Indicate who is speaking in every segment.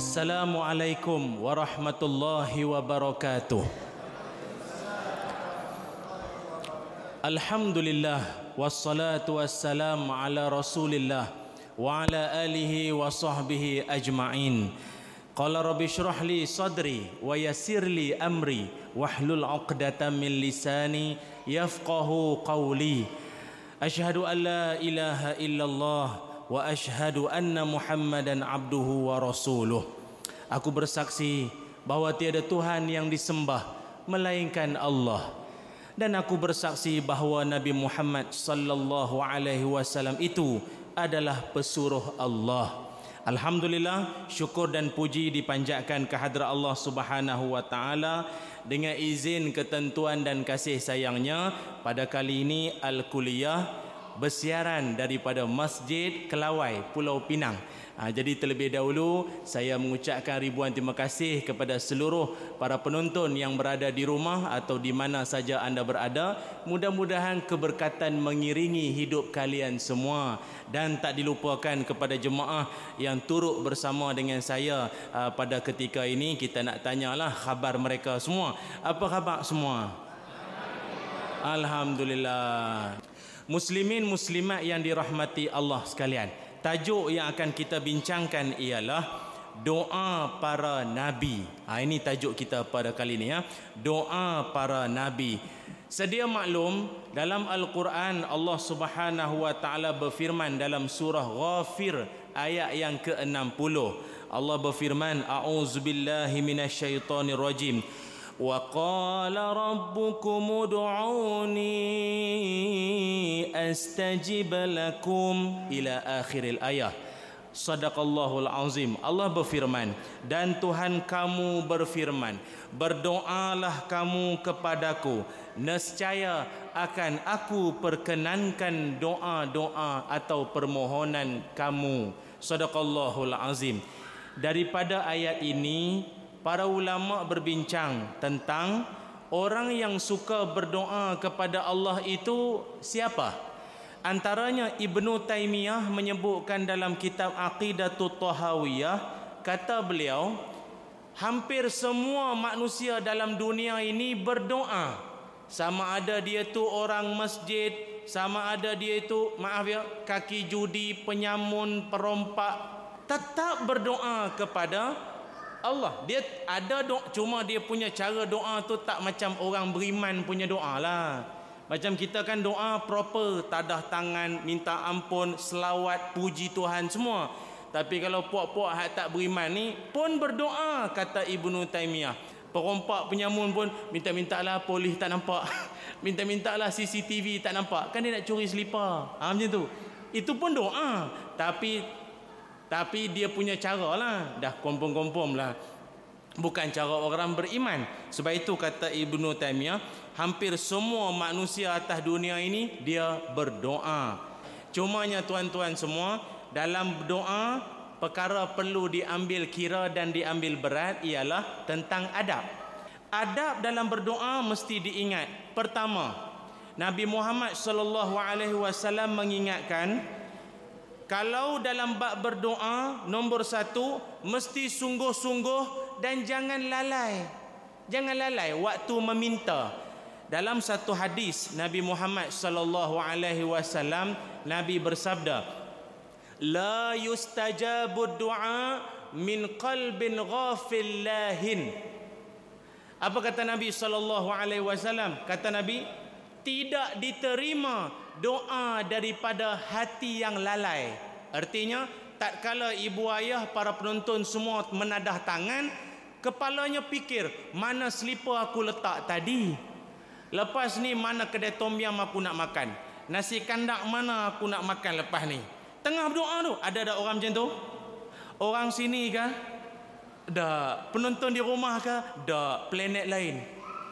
Speaker 1: Assalamualaikum warahmatullahi wabarakatuh. Alhamdulillah wassalatu wassalamu ala Rasulillah wa ala alihi wa sahbihi ajma'in. Qala rabbi shrah li sadri wa yassir li amri wahlul 'uqdatam min lisani yafqahu qawli. Ashhadu an la ilaha illallah ashhadu anna Muhammadan abduhu wa rasuluh. Aku bersaksi bahawa tiada Tuhan yang disembah melainkan Allah. Dan aku bersaksi bahawa Nabi Muhammad sallallahu alaihi wasallam itu adalah pesuruh Allah. Alhamdulillah syukur dan puji dipanjatkan kehadrat Allah Subhanahu wa taala dengan izin ketentuan dan kasih sayangnya pada kali ini al-kuliah bersiaran daripada Masjid Kelawai Pulau Pinang. Ha, jadi terlebih dahulu saya mengucapkan ribuan terima kasih kepada seluruh para penonton yang berada di rumah atau di mana saja anda berada. Mudah-mudahan keberkatan mengiringi hidup kalian semua dan tak dilupakan kepada jemaah yang turut bersama dengan saya uh, pada ketika ini kita nak tanyalah khabar mereka semua. Apa khabar semua? Alhamdulillah. Muslimin muslimat yang dirahmati Allah sekalian. Tajuk yang akan kita bincangkan ialah doa para nabi. Ha, ini tajuk kita pada kali ini ya. Doa para nabi. Sedia maklum dalam Al-Quran Allah Subhanahu wa taala berfirman dalam surah Ghafir ayat yang ke-60. Allah berfirman, "A'udzubillahi minasyaitonirrajim." rajim. وقال ربكم ادعوني استجب لكم الى اخر الايه Sadaqallahul azim Allah berfirman Dan Tuhan kamu berfirman Berdoalah kamu kepadaku Nescaya akan aku perkenankan doa-doa Atau permohonan kamu Sadaqallahul azim Daripada ayat ini para ulama berbincang tentang orang yang suka berdoa kepada Allah itu siapa? Antaranya Ibnu Taimiyah menyebutkan dalam kitab Aqidatut Tahawiyah kata beliau hampir semua manusia dalam dunia ini berdoa sama ada dia tu orang masjid sama ada dia itu maaf ya kaki judi penyamun perompak tetap berdoa kepada Allah dia ada doa cuma dia punya cara doa tu tak macam orang beriman punya doa lah. Macam kita kan doa proper tadah tangan minta ampun selawat puji Tuhan semua. Tapi kalau puak-puak hak tak beriman ni pun berdoa kata Ibnu Taimiyah. Perompak penyamun pun minta-mintalah polis tak nampak. Minta-mintalah CCTV tak nampak. Kan dia nak curi selipar. Ha, macam tu. Itu pun doa. Tapi tapi dia punya cara lah. Dah kompom-kompom lah. Bukan cara orang beriman. Sebab itu kata Ibnu Taimiyah hampir semua manusia atas dunia ini dia berdoa. Cumanya tuan-tuan semua dalam doa perkara perlu diambil kira dan diambil berat ialah tentang adab. Adab dalam berdoa mesti diingat. Pertama Nabi Muhammad sallallahu alaihi wasallam mengingatkan kalau dalam bab berdoa nombor satu mesti sungguh-sungguh dan jangan lalai. Jangan lalai waktu meminta. Dalam satu hadis Nabi Muhammad sallallahu alaihi wasallam Nabi bersabda la yustajabu du'a min qalbin ghafillahin. Apa kata Nabi sallallahu alaihi wasallam? Kata Nabi tidak diterima doa daripada hati yang lalai. Artinya tak kala ibu ayah para penonton semua menadah tangan kepalanya fikir mana selipar aku letak tadi? Lepas ni mana kedai tom yam aku nak makan? Nasi kandak mana aku nak makan lepas ni? Tengah berdoa tu ada ada orang macam tu? Orang sini kah? Ada penonton di rumah kah? Ada planet lain.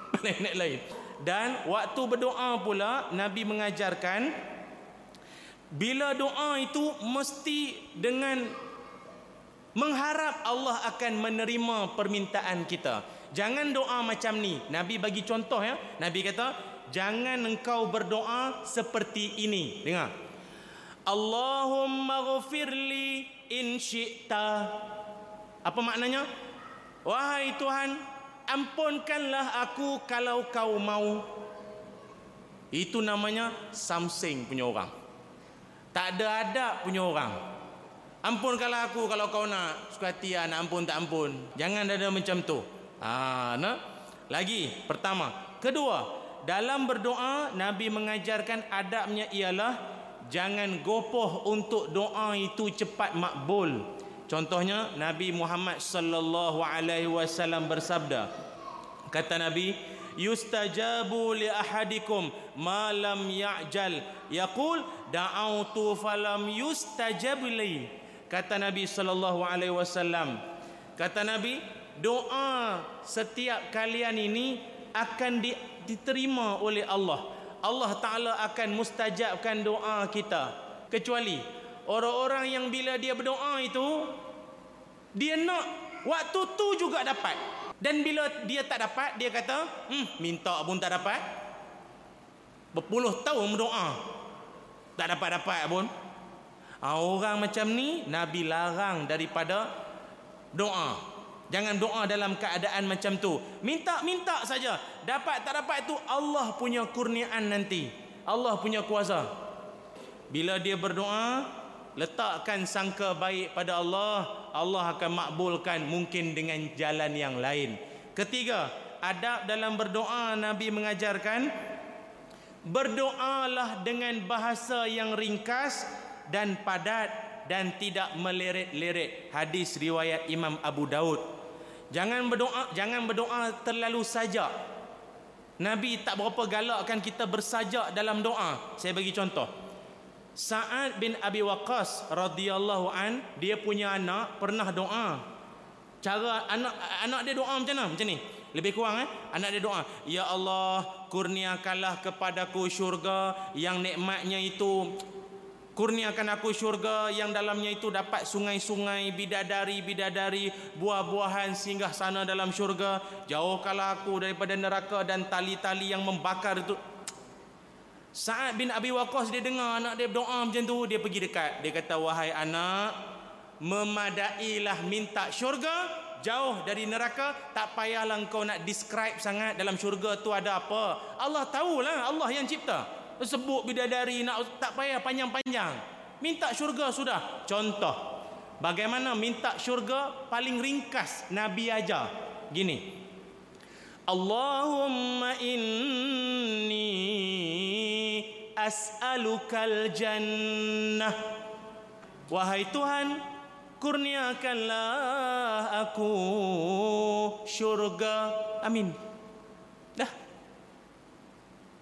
Speaker 1: Planet lain dan waktu berdoa pula Nabi mengajarkan bila doa itu mesti dengan mengharap Allah akan menerima permintaan kita. Jangan doa macam ni. Nabi bagi contoh ya. Nabi kata, jangan engkau berdoa seperti ini. Dengar. Allahumma ghafirli in syi'ta. Apa maknanya? Wahai Tuhan, ampunkanlah aku kalau kau mau. Itu namanya samsing punya orang. Tak ada adab punya orang. Ampunkanlah aku kalau kau nak suka hati ya, nak ampun tak ampun. Jangan ada macam tu. Ha, nah. Lagi pertama, kedua, dalam berdoa Nabi mengajarkan adabnya ialah jangan gopoh untuk doa itu cepat makbul. Contohnya Nabi Muhammad sallallahu alaihi wasallam bersabda. Kata Nabi, yustajabu li ahadikum ma lam ya'jal. Yaqul da'autu falam yustajab li. Kata Nabi sallallahu alaihi wasallam. Kata Nabi, doa setiap kalian ini akan diterima oleh Allah. Allah Taala akan mustajabkan doa kita kecuali orang-orang yang bila dia berdoa itu dia nak waktu tu juga dapat dan bila dia tak dapat dia kata hmm minta pun tak dapat berpuluh tahun berdoa tak dapat-dapat pun ha, orang macam ni nabi larang daripada doa Jangan doa dalam keadaan macam tu. Minta-minta saja. Dapat tak dapat itu Allah punya kurniaan nanti. Allah punya kuasa. Bila dia berdoa, letakkan sangka baik pada Allah, Allah akan makbulkan mungkin dengan jalan yang lain. Ketiga, adab dalam berdoa Nabi mengajarkan berdoalah dengan bahasa yang ringkas dan padat dan tidak meleret-leret. Hadis riwayat Imam Abu Daud Jangan berdoa, jangan berdoa terlalu sajak. Nabi tak berapa galakkan kita bersajak dalam doa. Saya bagi contoh. Sa'ad bin Abi Waqqas radhiyallahu an, dia punya anak pernah doa. Cara anak anak dia doa macam mana? Macam ni. Lebih kurang eh, anak dia doa, "Ya Allah, kurniakanlah kepadaku syurga yang nikmatnya itu Kurniakan aku syurga yang dalamnya itu dapat sungai-sungai, bidadari-bidadari, buah-buahan singgah sana dalam syurga. Jauhkanlah aku daripada neraka dan tali-tali yang membakar itu. Sa'ad bin Abi Waqqas dia dengar anak dia berdoa macam tu, dia pergi dekat. Dia kata, wahai anak, memadailah minta syurga, jauh dari neraka, tak payahlah kau nak describe sangat dalam syurga tu ada apa. Allah tahulah, Allah yang cipta sebut bidadari nak tak payah panjang-panjang minta syurga sudah contoh bagaimana minta syurga paling ringkas nabi aja gini Allahumma inni as'alukal jannah wahai tuhan kurniakanlah aku syurga amin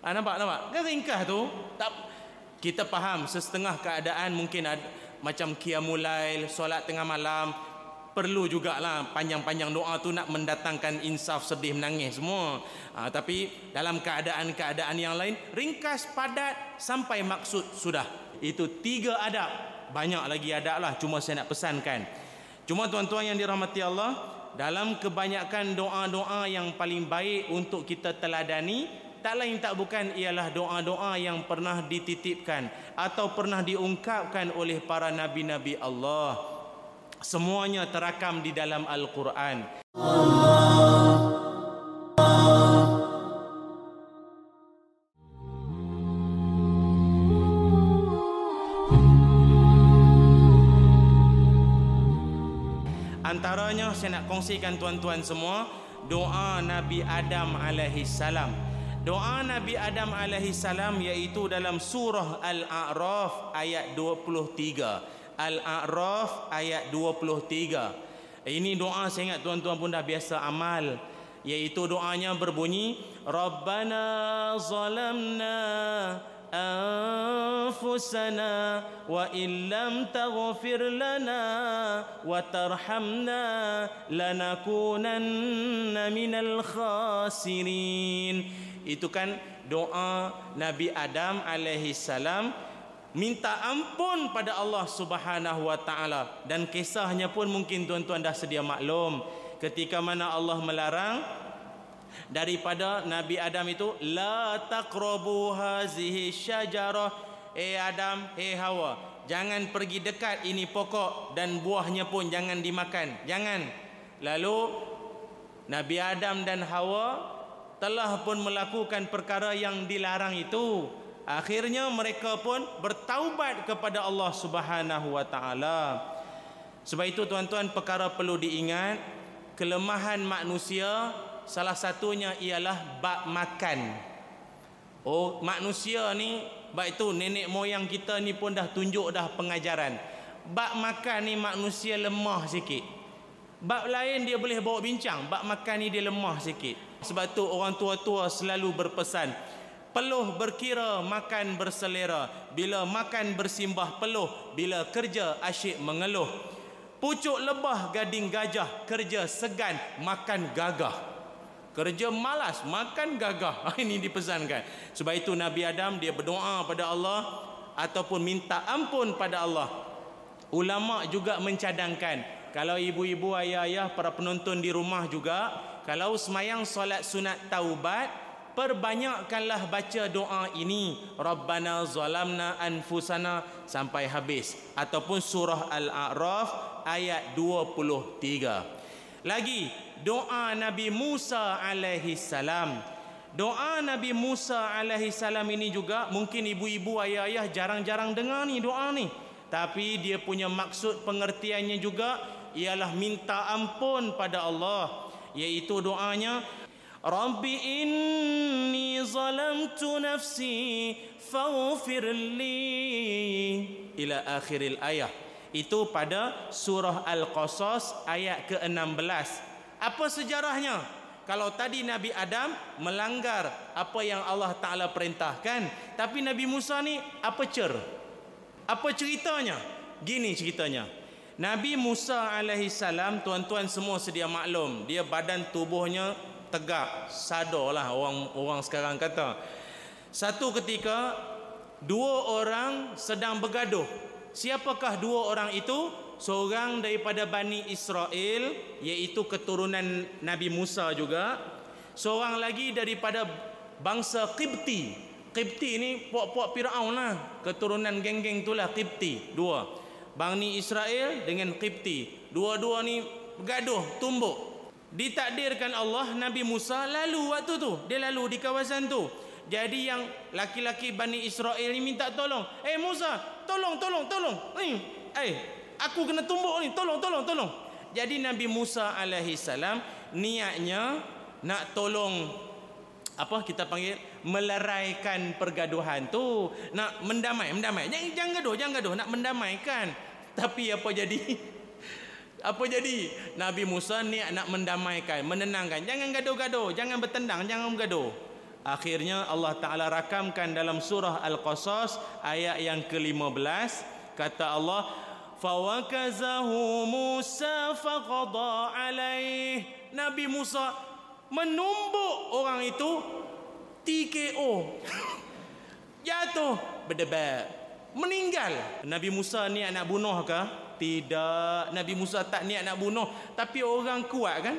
Speaker 1: Ha, nampak nampak. Kan ringkas tu. Tak kita faham setengah keadaan mungkin ada macam qiyamul solat tengah malam perlu jugalah panjang-panjang doa tu nak mendatangkan insaf sedih menangis semua. Ha, tapi dalam keadaan-keadaan yang lain ringkas padat sampai maksud sudah. Itu tiga adab. Banyak lagi adab lah cuma saya nak pesankan. Cuma tuan-tuan yang dirahmati Allah, dalam kebanyakan doa-doa yang paling baik untuk kita teladani tak lain tak bukan ialah doa-doa yang pernah dititipkan atau pernah diungkapkan oleh para nabi-nabi Allah. Semuanya terakam di dalam Al-Quran. Antaranya saya nak kongsikan tuan-tuan semua doa Nabi Adam alaihi salam doa Nabi Adam alaihi salam iaitu dalam surah Al-A'raf ayat 23. Al-A'raf ayat 23. Ini doa saya ingat tuan-tuan pun dah biasa amal iaitu doanya berbunyi Rabbana zalamna أنفسنا وإن لم تغفر لنا وترحمنا لنكونن من الخاسرين itu kan doa Nabi Adam alaihi salam minta ampun pada Allah Subhanahu wa taala. Dan kisahnya pun mungkin tuan-tuan dah sedia maklum. Ketika mana Allah melarang daripada Nabi Adam itu la taqrabu hazihi syajarah. Eh Adam eh Hawa jangan pergi dekat ini pokok dan buahnya pun jangan dimakan. Jangan. Lalu Nabi Adam dan Hawa telah pun melakukan perkara yang dilarang itu akhirnya mereka pun bertaubat kepada Allah Subhanahu wa taala. Sebab itu tuan-tuan perkara perlu diingat kelemahan manusia salah satunya ialah bab makan. Oh manusia ni bab itu nenek moyang kita ni pun dah tunjuk dah pengajaran. Bab makan ni manusia lemah sikit. Bab lain dia boleh bawa bincang bab makan ni dia lemah sikit. Sebab tu orang tua-tua selalu berpesan peluh berkira makan berselera bila makan bersimbah peluh bila kerja asyik mengeluh. Pucuk lebah gading gajah kerja segan makan gagah. Kerja malas makan gagah. Ini dipesankan. Sebab itu Nabi Adam dia berdoa pada Allah ataupun minta ampun pada Allah. Ulama juga mencadangkan kalau ibu-ibu ayah-ayah para penonton di rumah juga kalau semayang solat sunat taubat perbanyakkanlah baca doa ini. Rabbana zalamna anfusana. Sampai habis. Ataupun surah al-a'raf ayat 23 lagi doa Nabi Musa alaihi salam. Doa Nabi Musa alaihi salam ini juga mungkin ibu-ibu ayah-ayah jarang-jarang dengar ni doa ni. Tapi dia punya maksud pengertiannya juga ialah minta ampun pada Allah. Yaitu doanya Rabbi inni zalamtu nafsi faghfir li. Ila akhiril ayah. Itu pada surah al-qasas ayat ke-16. Apa sejarahnya? Kalau tadi Nabi Adam melanggar apa yang Allah Taala perintahkan tapi Nabi Musa ni apa cer? Apa ceritanya? Gini ceritanya. Nabi Musa alaihi salam tuan-tuan semua sedia maklum dia badan tubuhnya tegak sadarlah orang orang sekarang kata. Satu ketika dua orang sedang bergaduh. Siapakah dua orang itu? Seorang daripada Bani Israel iaitu keturunan Nabi Musa juga. Seorang lagi daripada bangsa Qibti. Qibti ni puak-puak Firaun lah. Keturunan geng-geng itulah Qibti dua. Bani Israel dengan Qibti. Dua-dua ni bergaduh, tumbuk. Ditakdirkan Allah Nabi Musa lalu waktu tu. Dia lalu di kawasan tu. Jadi yang laki-laki Bani Israel ni minta tolong. Eh Musa, tolong, tolong, tolong. Ni, eh, aku kena tumbuk ni. Tolong, tolong, tolong. Jadi Nabi Musa alaihi salam niatnya nak tolong apa kita panggil meleraikan pergaduhan tu nak mendamai mendamai jangan jangan gaduh jangan gaduh nak mendamaikan tapi apa jadi apa jadi? Nabi Musa ni nak mendamaikan menenangkan. Jangan gaduh-gaduh jangan bertendang jangan bergaduh. Akhirnya Allah Taala rakamkan dalam surah Al-Qasas ayat yang ke-15 kata Allah fawakazahu Musa faqada alaih. Nabi Musa menumbuk orang itu TKO jatuh berdebat meninggal. Nabi Musa niat nak bunuh ke tidak Nabi Musa tak niat nak bunuh. Tapi orang kuat kan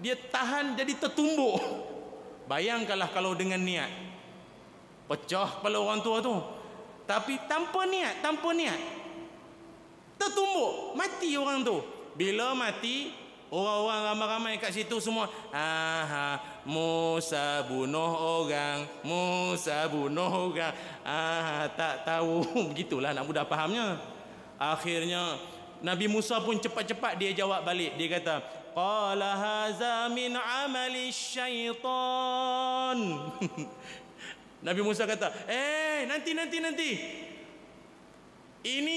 Speaker 1: dia tahan jadi tertumbuk. Bayangkanlah kalau dengan niat. Pecah kepala orang tua tu. Tapi tanpa niat tanpa niat. Tertumbuk mati orang tu. Bila mati Orang-orang ramai-ramai kat situ semua Aha, Musa bunuh orang Musa bunuh orang. Aha, Tak tahu. Begitulah nak mudah fahamnya Akhirnya Nabi Musa pun cepat-cepat dia jawab balik Dia kata Qala haza min amali syaitan Nabi Musa kata Eh nanti nanti nanti Ini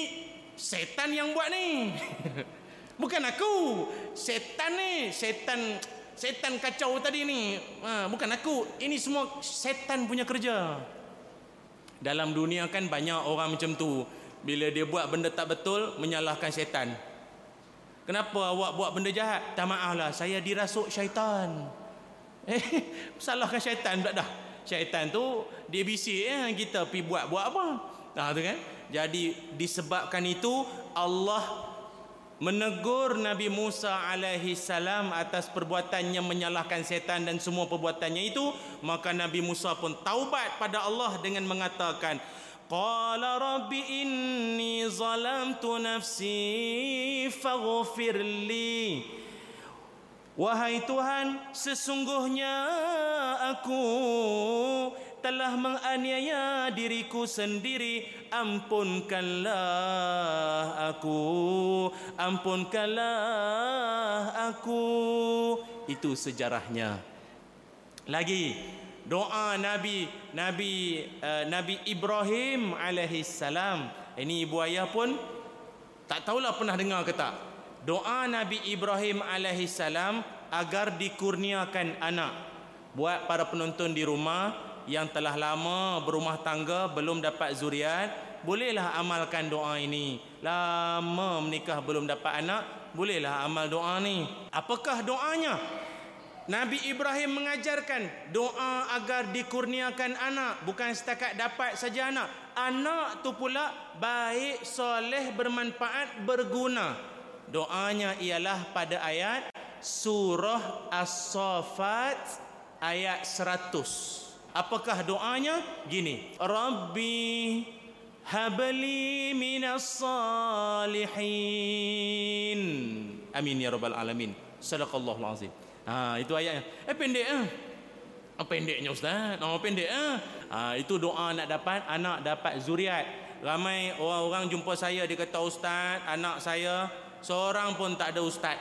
Speaker 1: setan yang buat ni Bukan aku. Setan ni, setan setan kacau tadi ni. Ha, bukan aku. Ini semua setan punya kerja. Dalam dunia kan banyak orang macam tu. Bila dia buat benda tak betul, menyalahkan setan. Kenapa awak buat benda jahat? Tak maaf lah, saya dirasuk syaitan. Eh, salahkan syaitan pula dah. Syaitan tu dia bisik eh, kita pergi buat-buat apa. Nah, tu kan? Jadi disebabkan itu Allah menegur Nabi Musa alaihi salam atas perbuatannya menyalahkan setan dan semua perbuatannya itu maka Nabi Musa pun taubat pada Allah dengan mengatakan qala rabbi inni zalamtu nafsi faghfir li Wahai Tuhan, sesungguhnya aku telah menganiaya diriku sendiri. Ampunkanlah aku, ampunkanlah aku. Itu sejarahnya. Lagi doa Nabi Nabi uh, Nabi Ibrahim alaihi salam. Ini ibu ayah pun tak tahulah pernah dengar ke tak? Doa Nabi Ibrahim alaihi salam agar dikurniakan anak. Buat para penonton di rumah yang telah lama berumah tangga belum dapat zuriat bolehlah amalkan doa ini. Lama menikah belum dapat anak bolehlah amal doa ni. Apakah doanya Nabi Ibrahim mengajarkan doa agar dikurniakan anak bukan setakat dapat saja anak. Anak tu pula baik soleh bermanfaat berguna. Doanya ialah pada ayat surah as-saffat ayat 100 apakah doanya? Gini. Rabbi habli minas salihin. Amin ya rabbal alamin. Sadaqallahu alazim ha itu ayatnya eh pendek ah apa pendeknya ustaz. Oh pendek ah ha, itu doa nak dapat anak dapat zuriat. Ramai orang-orang jumpa saya dia kata ustaz anak saya seorang pun tak ada ustaz.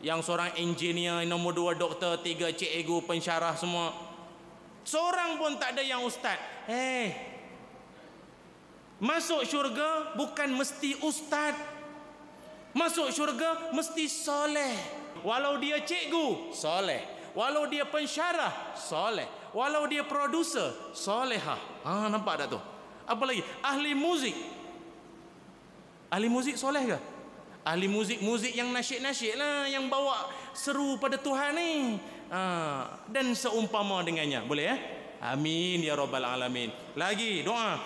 Speaker 1: Yang seorang engineer nombor dua doktor tiga cikgu pensyarah semua. Seorang pun tak ada yang ustaz. Eh masuk syurga bukan mesti ustaz. Masuk syurga mesti soleh walau dia cikgu soleh. Walau dia pensyarah soleh. Walau dia producer solehah. Ha nampak tak tu? Apa lagi? Ahli muzik. Ahli muzik soleh ke? Ahli muzik-muzik yang nasyid-nasyid lah yang bawa seru pada Tuhan ni. Ha, dan seumpama dengannya. Boleh ya amin ya rabbal alamin. Lagi doa.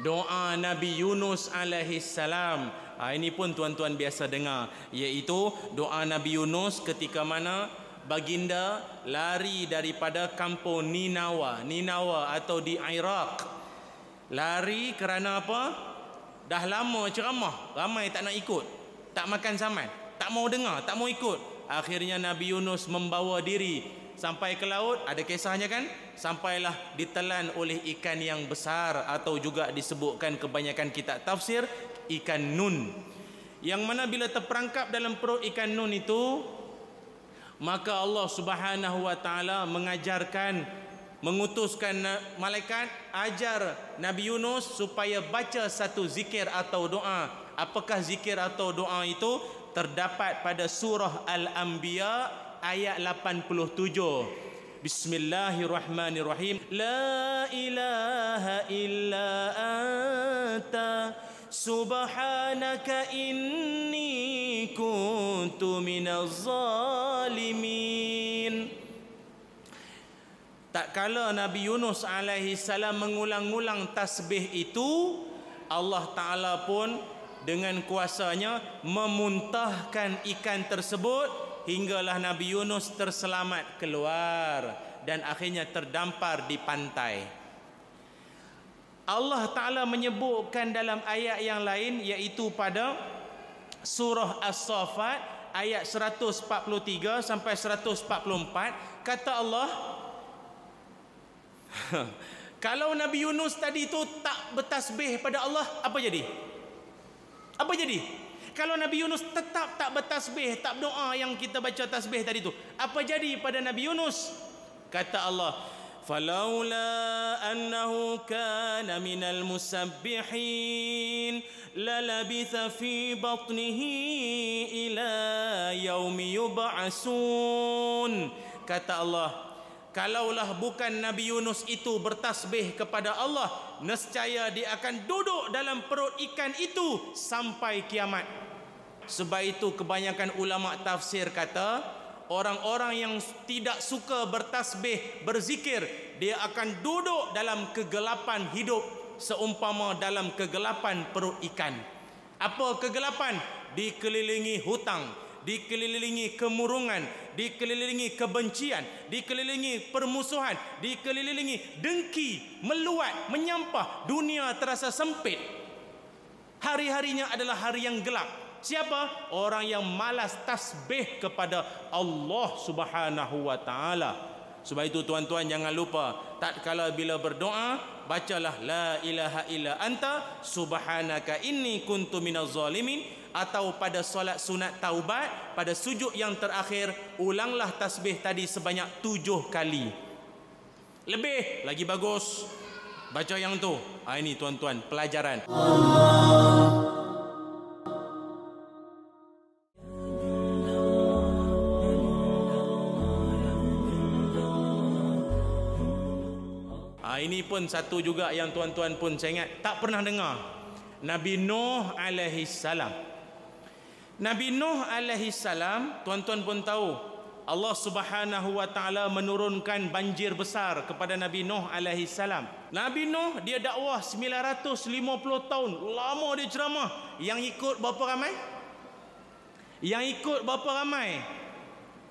Speaker 1: Doa Nabi Yunus alaihi salam ha, ini pun tuan-tuan biasa dengar iaitu doa Nabi Yunus ketika mana baginda lari daripada kampung Ninawa Ninawa atau di Iraq. Lari kerana apa? Dah lama ceramah ramai tak nak ikut tak makan zaman tak mau dengar tak mau ikut. Akhirnya Nabi Yunus membawa diri sampai ke laut ada kisahnya kan? Sampailah ditelan oleh ikan yang besar atau juga disebutkan kebanyakan kitab tafsir ikan nun yang mana bila terperangkap dalam perut ikan nun itu maka Allah Subhanahu wa taala mengajarkan mengutuskan malaikat ajar Nabi Yunus supaya baca satu zikir atau doa. Apakah zikir atau doa itu? Terdapat pada surah Al-Anbiya ayat 87. Bismillahirrahmanirrahim. La ilaha illa anta subhanaka inni kuntu minaz zalimin. Tak kala Nabi Yunus alaihi salam mengulang-ulang tasbih itu, Allah Taala pun dengan kuasanya memuntahkan ikan tersebut hinggalah Nabi Yunus terselamat keluar dan akhirnya terdampar di pantai. Allah Taala menyebutkan dalam ayat yang lain iaitu pada surah As-Saffat ayat 143 sampai 144 kata Allah Kalau Nabi Yunus tadi tu tak bertasbih pada Allah, apa jadi? Apa jadi? Kalau Nabi Yunus tetap tak bertasbih, tak berdoa yang kita baca tasbih tadi tu, apa jadi pada Nabi Yunus? Kata Allah, "Falaula annahu kana minal musabbihin, lalabitha fi batnihi ila yaumi yub'asun." Kata Allah, Kalaulah bukan Nabi Yunus itu bertasbih kepada Allah, nescaya dia akan duduk dalam perut ikan itu sampai kiamat. Sebab itu kebanyakan ulama tafsir kata, orang-orang yang tidak suka bertasbih, berzikir, dia akan duduk dalam kegelapan hidup seumpama dalam kegelapan perut ikan. Apa kegelapan? Dikelilingi hutang, dikelilingi kemurungan, dikelilingi kebencian, dikelilingi permusuhan, dikelilingi dengki, meluat, menyampah, dunia terasa sempit. Hari-harinya adalah hari yang gelap. Siapa? Orang yang malas tasbih kepada Allah Subhanahu wa taala. Sebab itu tuan-tuan jangan lupa tak kala bila berdoa bacalah la ilaha illa anta subhanaka inni kuntu minaz zalimin atau pada solat sunat taubat pada sujud yang terakhir ulanglah tasbih tadi sebanyak tujuh kali. Lebih lagi bagus. Baca yang tu. Ha, ini tuan-tuan pelajaran. Allah. Ini pun satu juga yang tuan-tuan pun saya ingat tak pernah dengar. Nabi Nuh alaihi salam. Nabi Nuh alaihi salam, tuan-tuan pun tahu Allah Subhanahu wa taala menurunkan banjir besar kepada Nabi Nuh alaihi salam. Nabi Nuh dia dakwah 950 tahun. Lama dia ceramah. Yang ikut berapa ramai? Yang ikut berapa ramai?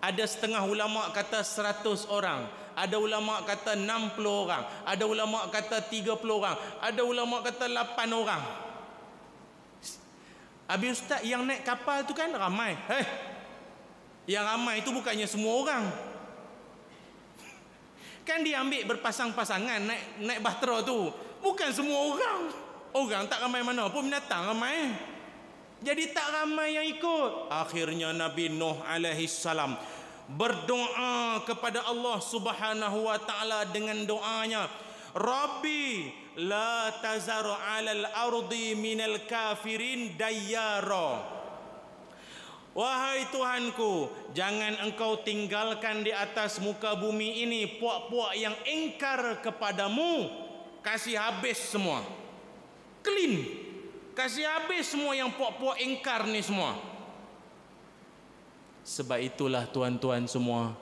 Speaker 1: Ada setengah ulama kata 100 orang ada ulama kata 60 orang, ada ulama kata 30 orang, ada ulama kata 8 orang. Habis ustaz yang naik kapal tu kan ramai. Hei. Yang ramai itu bukannya semua orang. Kan dia ambil berpasang-pasangan naik naik bahtera tu. Bukan semua orang. Orang tak ramai mana pun binatang ramai. Jadi tak ramai yang ikut. Akhirnya Nabi Nuh alaihi salam berdoa kepada Allah Subhanahu wa taala dengan doanya Rabbi la tazar 'alal ardi minal kafirin dayyara Wahai Tuhanku, jangan engkau tinggalkan di atas muka bumi ini puak-puak yang engkar kepadamu. Kasih habis semua. Clean. Kasih habis semua yang puak-puak engkar ni semua. Sebab itulah tuan-tuan semua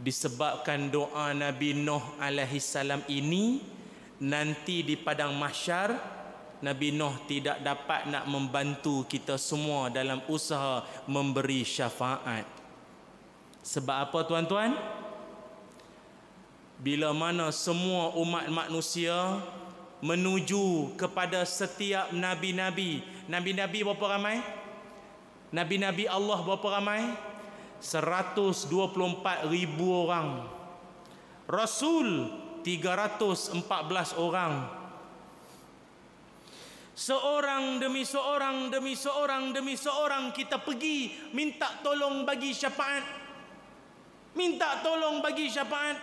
Speaker 1: disebabkan doa Nabi Nuh alaihi salam ini nanti di padang mahsyar Nabi Nuh tidak dapat nak membantu kita semua dalam usaha memberi syafaat. Sebab apa tuan-tuan? Bila mana semua umat manusia menuju kepada setiap nabi-nabi. Nabi-nabi berapa ramai? Nabi-Nabi Allah berapa ramai? 124 ribu orang. Rasul 314 orang. Seorang demi seorang demi seorang demi seorang kita pergi minta tolong bagi syafaat. Minta tolong bagi syafaat.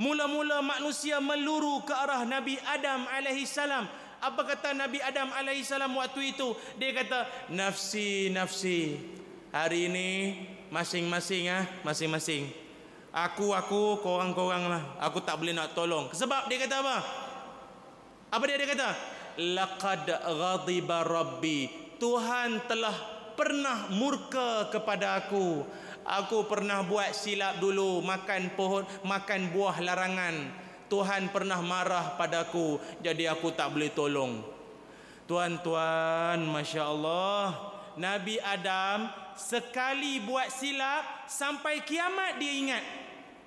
Speaker 1: Mula-mula manusia meluru ke arah Nabi Adam alaihi salam apa kata Nabi Adam alaihissalam waktu itu? Dia kata, nafsi, nafsi. Hari ini masing-masing ah, masing-masing. Aku, aku, korang-korang lah. Aku tak boleh nak tolong. Sebab dia kata apa? Apa dia dia kata? Laqad ghadiba rabbi. Tuhan telah pernah murka kepada aku. Aku pernah buat silap dulu makan pohon, makan buah larangan. Tuhan pernah marah padaku jadi aku tak boleh tolong. Tuan-tuan, masya-Allah, Nabi Adam sekali buat silap sampai kiamat dia ingat.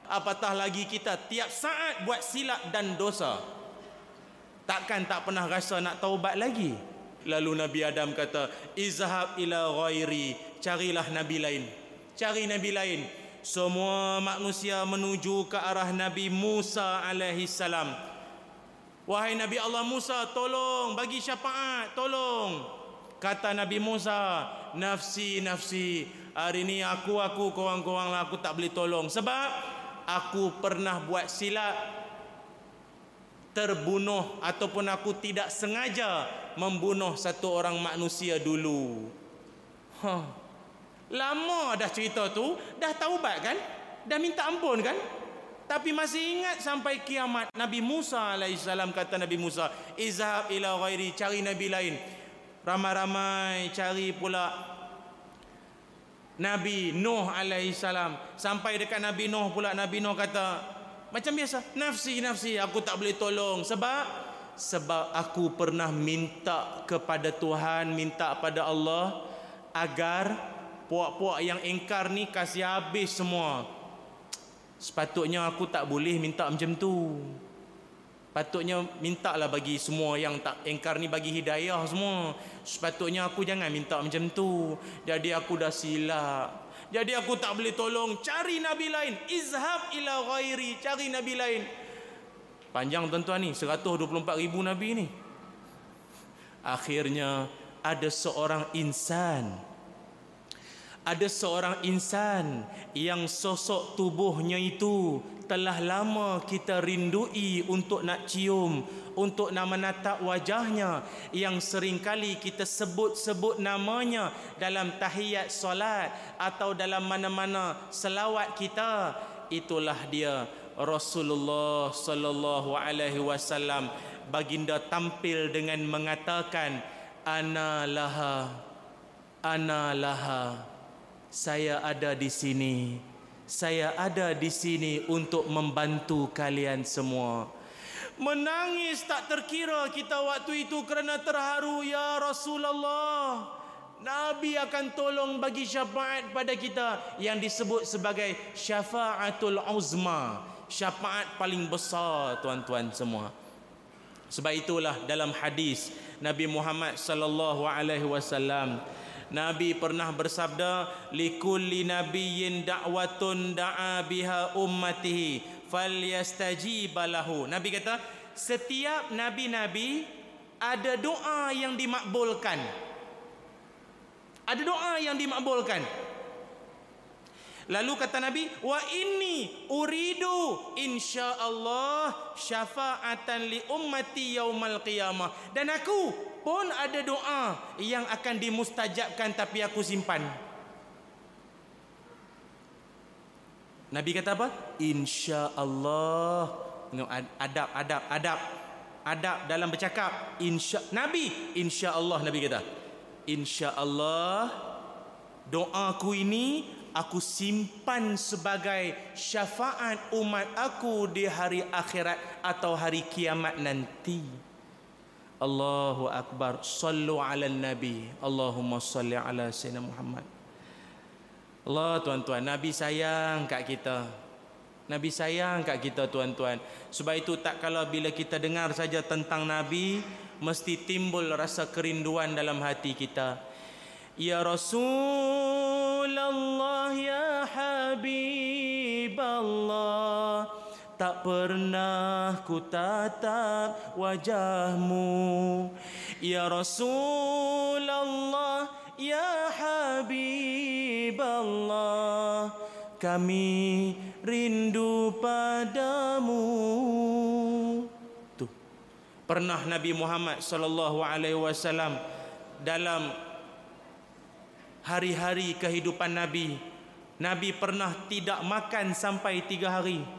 Speaker 1: Apatah lagi kita tiap saat buat silap dan dosa. Takkan tak pernah rasa nak taubat lagi. Lalu Nabi Adam kata, "Izhab ila ghairi." Carilah nabi lain. Cari nabi lain semua manusia menuju ke arah Nabi Musa alaihi salam. Wahai Nabi Allah Musa, tolong bagi syafaat, tolong. Kata Nabi Musa, nafsi nafsi, hari ini aku aku korang-korang lah aku tak boleh tolong sebab aku pernah buat silap terbunuh ataupun aku tidak sengaja membunuh satu orang manusia dulu. Huh. Lama dah cerita tu, dah taubat kan? Dah minta ampun kan? Tapi masih ingat sampai kiamat Nabi Musa alaihissalam kata Nabi Musa, "Izhab ila ghairi, cari nabi lain." Ramai-ramai cari pula Nabi Nuh alaihissalam. Sampai dekat Nabi Nuh pula Nabi Nuh kata, macam biasa, nafsi nafsi aku tak boleh tolong sebab sebab aku pernah minta kepada Tuhan, minta pada Allah agar puak-puak yang engkar ni kasih habis semua sepatutnya aku tak boleh minta macam tu Patutnya minta lah bagi semua yang tak engkar ni bagi hidayah semua. Sepatutnya aku jangan minta macam tu. Jadi aku dah silap. Jadi aku tak boleh tolong. Cari Nabi lain. Izhab ila ghairi. Cari Nabi lain. Panjang tuan-tuan ni. 124 ribu Nabi ni. Akhirnya ada seorang insan ada seorang insan yang sosok tubuhnya itu telah lama kita rindui untuk nak cium untuk nak menatap wajahnya yang seringkali kita sebut-sebut namanya dalam tahiyat solat atau dalam mana-mana selawat kita. Itulah dia Rasulullah sallallahu alaihi wasallam. Baginda tampil dengan mengatakan ana laha ana laha saya ada di sini. Saya ada di sini untuk membantu kalian semua. Menangis tak terkira kita waktu itu kerana terharu ya Rasulullah Nabi akan tolong bagi syafaat pada kita yang disebut sebagai syafaatul uzma syafaat paling besar tuan-tuan semua. Sebab itulah dalam hadis Nabi Muhammad sallallahu alaihi wasallam Nabi pernah bersabda likulli nabiyyin da'watun da'a biha ummatihi falyastajib lahu. Nabi kata setiap nabi-nabi ada doa yang dimakbulkan. Ada doa yang dimakbulkan. Lalu kata Nabi, wa inni uridu insya-Allah syafa'atan li ummati yaumal qiyamah. Dan aku pun ada doa yang akan dimustajabkan tapi aku simpan. Nabi kata apa? Insya-Allah. Adab, adab, adab. Adab dalam bercakap. Insya Nabi, insya-Allah Nabi kata. Insya-Allah doaku ini aku simpan sebagai syafaat umat aku di hari akhirat atau hari kiamat nanti. Allahu akbar. Sallu ala nabi. Allahumma salli ala sayyidina Muhammad. Allah tuan-tuan, Nabi sayang kat kita. Nabi sayang kat kita tuan-tuan. Sebab itu tak kalau bila kita dengar saja tentang Nabi, mesti timbul rasa kerinduan dalam hati kita. Ya Rasulullah ya Habib Allah Tak pernah ku tatap wajahmu. Ya Rasulullah ya Habib Allah Kami rindu padamu. Tuh. Pernah Nabi Muhammad wasallam dalam hari-hari kehidupan Nabi Nabi pernah tidak makan sampai tiga hari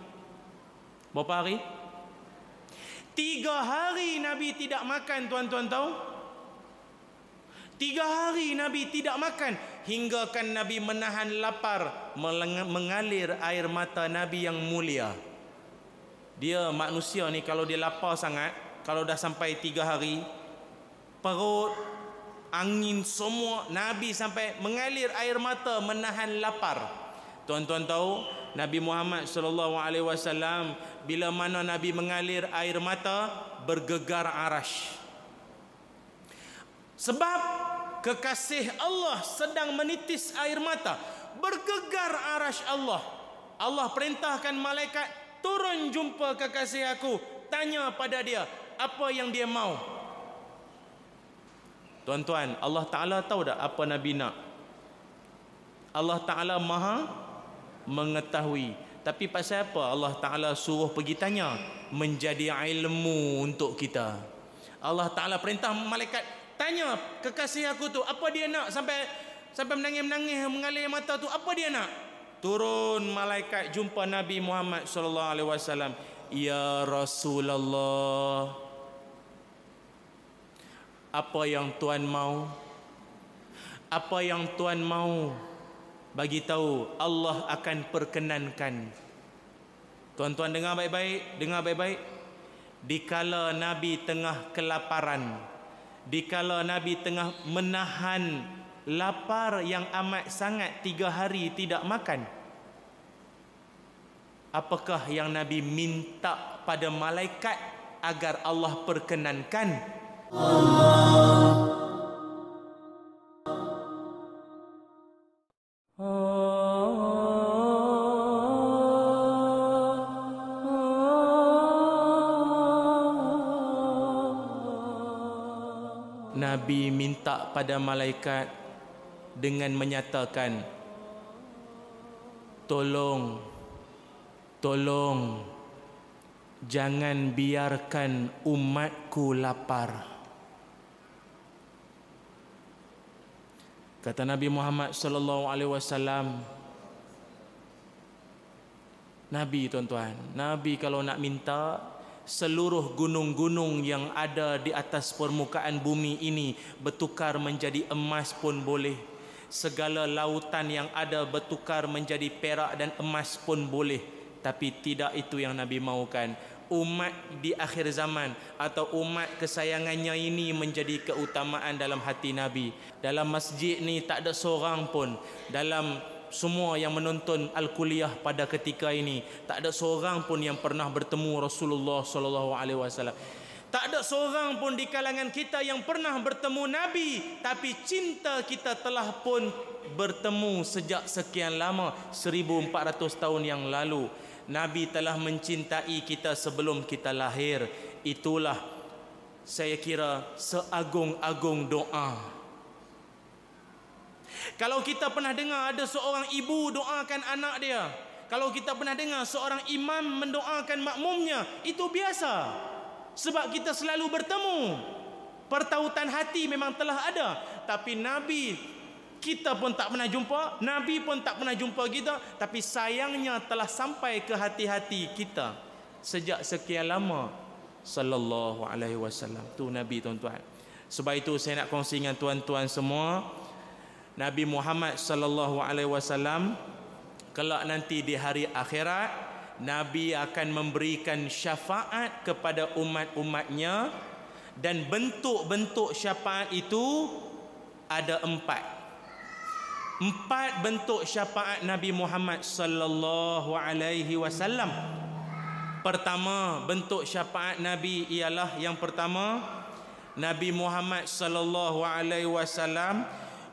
Speaker 1: Berapa hari? Tiga hari Nabi tidak makan tuan-tuan tahu? Tiga hari Nabi tidak makan Hingga kan Nabi menahan lapar Mengalir air mata Nabi yang mulia Dia manusia ni kalau dia lapar sangat Kalau dah sampai tiga hari Perut angin semua Nabi sampai mengalir air mata menahan lapar. Tuan-tuan tahu Nabi Muhammad sallallahu alaihi wasallam bila mana Nabi mengalir air mata bergegar arash. Sebab kekasih Allah sedang menitis air mata bergegar arash Allah. Allah perintahkan malaikat turun jumpa kekasih aku tanya pada dia apa yang dia mau. Tuan-tuan, Allah Ta'ala tahu tak apa Nabi nak? Allah Ta'ala maha mengetahui. Tapi pasal apa Allah Ta'ala suruh pergi tanya? Menjadi ilmu untuk kita. Allah Ta'ala perintah malaikat, tanya kekasih aku tu, apa dia nak sampai sampai menangis-menangis mengalir mata tu, apa dia nak? Turun malaikat jumpa Nabi Muhammad wasallam. Ya Rasulullah apa yang tuan mau apa yang tuan mau bagi tahu Allah akan perkenankan. Tuan-tuan dengar baik-baik dengar baik-baik. Dikala nabi tengah kelaparan dikala nabi tengah menahan lapar yang amat sangat tiga hari tidak makan apakah yang nabi minta pada malaikat agar Allah perkenankan? Allah Nabi minta pada malaikat dengan menyatakan tolong tolong jangan biarkan umatku lapar. Kata Nabi Muhammad sallallahu alaihi wasallam Nabi tuan-tuan Nabi kalau nak minta seluruh gunung-gunung yang ada di atas permukaan bumi ini bertukar menjadi emas pun boleh. Segala lautan yang ada bertukar menjadi perak dan emas pun boleh. Tapi tidak itu yang Nabi mahukan umat di akhir zaman atau umat kesayangannya ini menjadi keutamaan dalam hati Nabi. Dalam masjid ni tak ada seorang pun. Dalam semua yang menonton al-kuliah pada ketika ini. Tak ada seorang pun yang pernah bertemu Rasulullah sallallahu alaihi wasallam. Tak ada seorang pun di kalangan kita yang pernah bertemu Nabi tapi cinta kita telah pun bertemu sejak sekian lama 1400 tahun yang lalu. Nabi telah mencintai kita sebelum kita lahir. Itulah saya kira seagung-agung doa kalau kita pernah dengar ada seorang ibu doakan anak dia. Kalau kita pernah dengar seorang imam mendoakan makmumnya. Itu biasa. Sebab kita selalu bertemu. Pertautan hati memang telah ada. Tapi Nabi kita pun tak pernah jumpa. Nabi pun tak pernah jumpa kita. Tapi sayangnya telah sampai ke hati-hati kita. Sejak sekian lama. Sallallahu alaihi wasallam. Tu Nabi tuan-tuan. Sebab itu saya nak kongsi dengan tuan-tuan semua. Nabi Muhammad sallallahu alaihi wasallam kelak nanti di hari akhirat Nabi akan memberikan syafaat kepada umat-umatnya dan bentuk-bentuk syafaat itu ada empat. Empat bentuk syafaat Nabi Muhammad sallallahu alaihi wasallam. Pertama, bentuk syafaat Nabi ialah yang pertama Nabi Muhammad sallallahu alaihi wasallam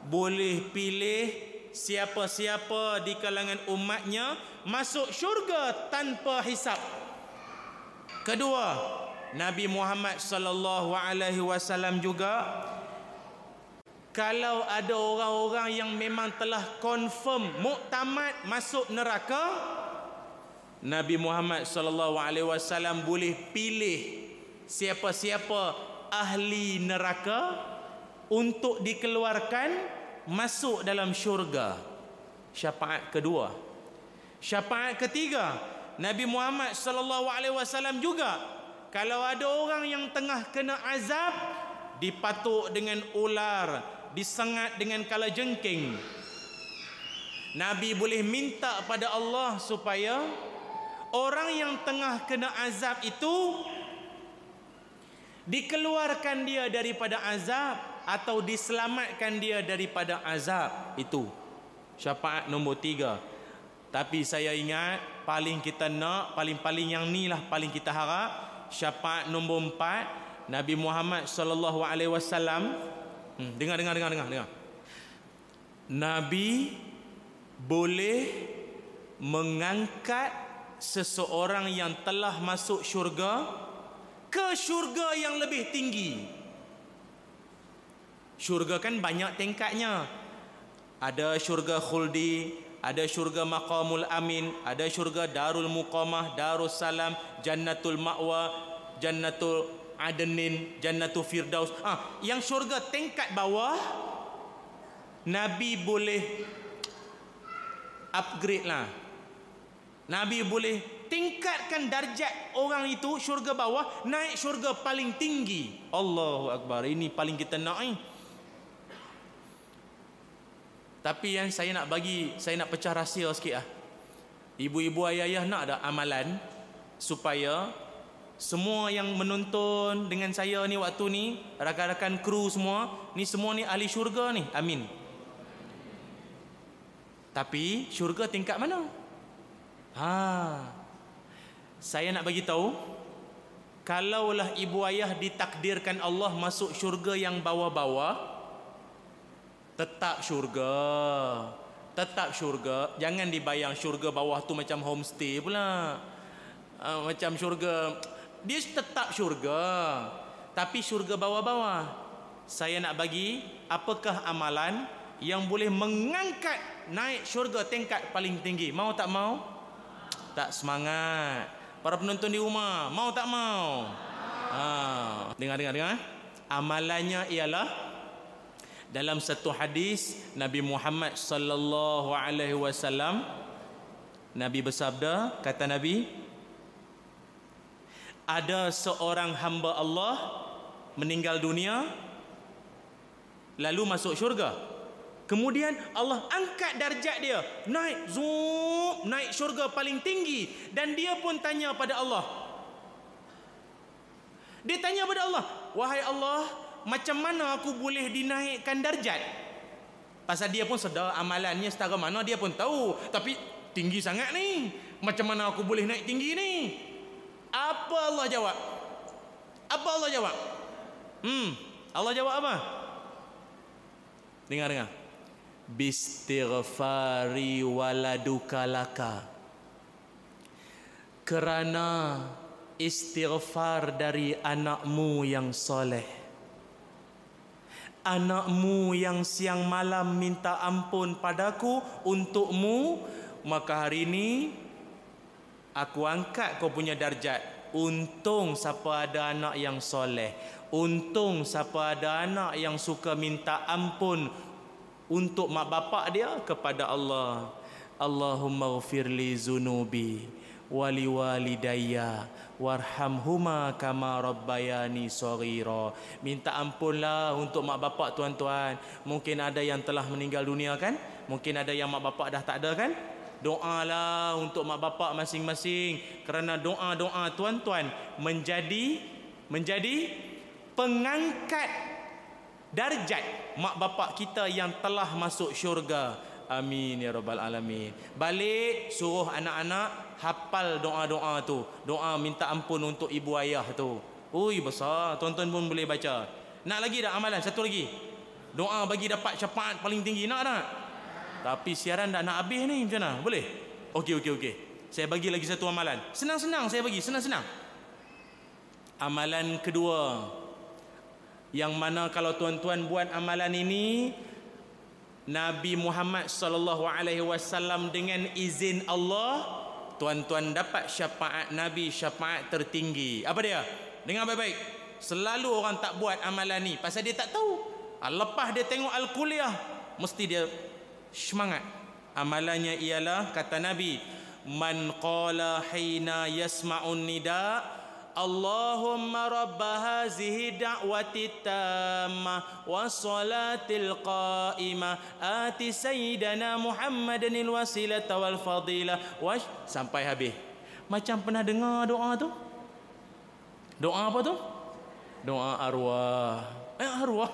Speaker 1: boleh pilih siapa-siapa di kalangan umatnya masuk syurga tanpa hisap. Kedua, Nabi Muhammad sallallahu alaihi wasallam juga kalau ada orang-orang yang memang telah confirm muktamad masuk neraka Nabi Muhammad sallallahu alaihi wasallam boleh pilih siapa-siapa ahli neraka untuk dikeluarkan masuk dalam syurga. Syafaat kedua. Syafaat ketiga Nabi Muhammad sallallahu alaihi wasallam juga kalau ada orang yang tengah kena azab dipatuk dengan ular disengat dengan kala jengking. Nabi boleh minta pada Allah supaya orang yang tengah kena azab itu dikeluarkan dia daripada azab atau diselamatkan dia daripada azab itu. Syafaat nombor tiga. Tapi saya ingat paling kita nak paling-paling yang ni lah paling kita harap syafaat nombor empat Nabi Muhammad sallallahu alaihi wasallam. Hmm, dengar dengar dengar dengar dengar. Nabi boleh mengangkat seseorang yang telah masuk syurga ke syurga yang lebih tinggi Syurga kan banyak tingkatnya. Ada syurga khuldi, ada syurga maqamul amin, ada syurga darul muqamah, darus salam, jannatul ma'wa, jannatul adenin, jannatul firdaus. Ah, yang syurga tingkat bawah Nabi boleh upgrade lah. Nabi boleh tingkatkan darjat orang itu syurga bawah naik syurga paling tinggi. Allahu akbar. Ini paling kita nak eh. Tapi yang saya nak bagi, saya nak pecah rahsia sikit lah. Ibu-ibu ayah-ayah nak ada amalan supaya semua yang menonton dengan saya ni waktu ni, rakan-rakan kru semua, ni semua ni ahli syurga ni. Amin. Tapi syurga tingkat mana? Ha. Saya nak bagi tahu kalaulah ibu ayah ditakdirkan Allah masuk syurga yang bawah-bawah tetap syurga. Tetap syurga. Jangan dibayang syurga bawah tu macam homestay pula. Uh, macam syurga. Dia tetap syurga. Tapi syurga bawah-bawah. Saya nak bagi apakah amalan yang boleh mengangkat naik syurga tingkat paling tinggi? Mau tak mau? Tak semangat. Para penonton di rumah, mau tak mau? Ha, dengar dengar dengar. Amalannya ialah dalam satu hadis Nabi Muhammad sallallahu alaihi wasallam Nabi bersabda, kata Nabi, ada seorang hamba Allah meninggal dunia lalu masuk syurga. Kemudian Allah angkat darjat dia. Naik. Zoom. Naik syurga paling tinggi. Dan dia pun tanya pada Allah. Dia tanya pada Allah. Wahai Allah. Macam mana aku boleh dinaikkan darjat? Pasal dia pun sedar amalannya setara mana dia pun tahu. Tapi tinggi sangat ni. Macam mana aku boleh naik tinggi ni? Apa Allah jawab? Apa Allah jawab? Hmm. Allah jawab apa? Dengar-dengar bistighfari waladuka laka kerana istighfar dari anakmu yang soleh anakmu yang siang malam minta ampun padaku untukmu maka hari ini aku angkat kau punya darjat. Untung siapa ada anak yang soleh. Untung siapa ada anak yang suka minta ampun untuk mak bapak dia kepada Allah. Allahumma ghafirli zunubi wali walidayya warhamhuma kama rabbayani saghira. Minta ampunlah untuk mak bapak tuan-tuan. Mungkin ada yang telah meninggal dunia kan? Mungkin ada yang mak bapak dah tak ada kan? Doalah untuk mak bapak masing-masing kerana doa-doa tuan-tuan menjadi menjadi pengangkat darjat mak bapak kita yang telah masuk syurga amin ya rabbal alamin. Balik suruh anak-anak hafal doa-doa tu. Doa minta ampun untuk ibu ayah tu. Ui besar. Tuan-tuan pun boleh baca. Nak lagi dah amalan? Satu lagi. Doa bagi dapat syafaat paling tinggi. Nak tak? Tapi siaran dah nak habis ni macam mana? Boleh? Okey okey okey. Saya bagi lagi satu amalan. Senang-senang saya bagi. Senang-senang. Amalan kedua. Yang mana kalau tuan-tuan buat amalan ini Nabi Muhammad sallallahu alaihi wasallam dengan izin Allah tuan-tuan dapat syafaat Nabi syafaat tertinggi. Apa dia? Dengar baik-baik. Selalu orang tak buat amalan ni pasal dia tak tahu. Ah, lepas dia tengok al-kuliah mesti dia semangat. Amalannya ialah kata Nabi man qala hina yasma'un nida' اللهم رب هذه الدعوة التامة والصلاة القائمة آت سيدنا محمد الوسيلة والفضيلة وش sampai habis macam pernah dengar doa tu doa apa tu doa arwah Eh arwah.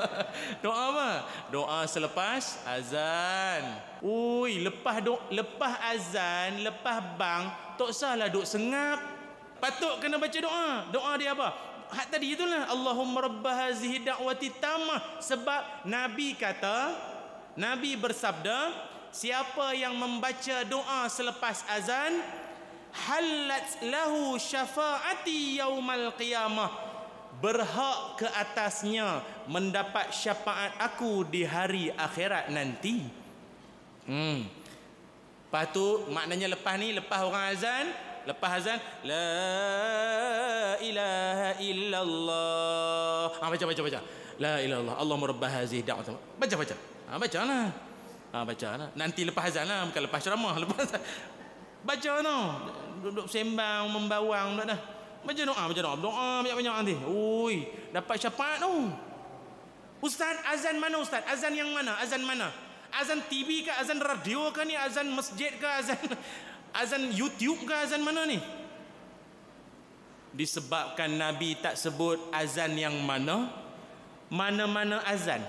Speaker 1: doa apa? Doa selepas azan. Ui, lepas do, lepas azan, lepas bang, tak salah duk sengap. Patut kena baca doa. Doa dia apa? Hak tadi itulah. Allahumma rabb hazihi da'wati tamah. Sebab nabi kata nabi bersabda siapa yang membaca doa selepas azan halat lahu syafaati yaumal qiyamah. Berhak ke atasnya mendapat syafaat aku di hari akhirat nanti. Hmm. Lepas maknanya lepas ni lepas orang azan lepas azan la ilaha illallah. Ha baca baca baca. La ilaha illallah. Allahumma rabb hazihi da'wat baca baca. Ha bacalah. Ha bacalah. Nanti lepas azan lah bukan lepas ceramah. Lepas baca no duduk sembang membawang dah dah. Baca doa baca doa. Doa banyak-banyak nanti. Oi dapat syafaat tu. Ustaz azan mana ustaz? Azan yang mana? Azan mana? Azan TV ke? Azan radio ke ni? Azan masjid ke? Azan Azan YouTube ke azan mana ni? Disebabkan Nabi tak sebut azan yang mana? Mana-mana azan.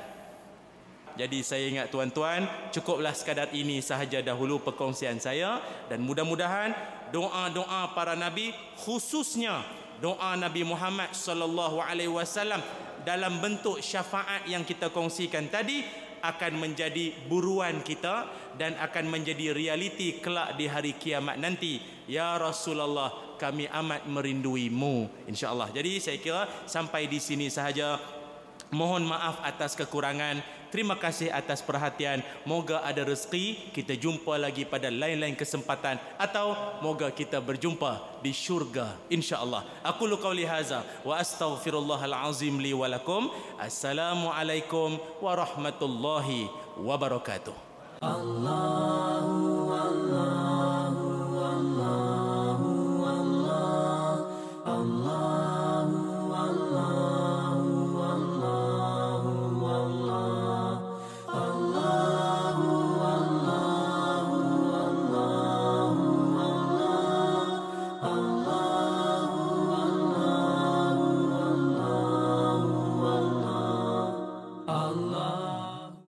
Speaker 1: Jadi saya ingat tuan-tuan, cukuplah sekadar ini sahaja dahulu perkongsian saya dan mudah-mudahan doa-doa para nabi khususnya doa Nabi Muhammad sallallahu alaihi wasallam dalam bentuk syafaat yang kita kongsikan tadi akan menjadi buruan kita dan akan menjadi realiti kelak di hari kiamat nanti. Ya Rasulullah kami amat merinduimu insyaallah. Jadi saya kira sampai di sini sahaja. Mohon maaf atas kekurangan Terima kasih atas perhatian. Moga ada rezeki kita jumpa lagi pada lain-lain kesempatan atau moga kita berjumpa di syurga insya-Allah. Aku lu qauli haza wa astaghfirullahal azim li. Assalamualaikum warahmatullahi wabarakatuh. Allah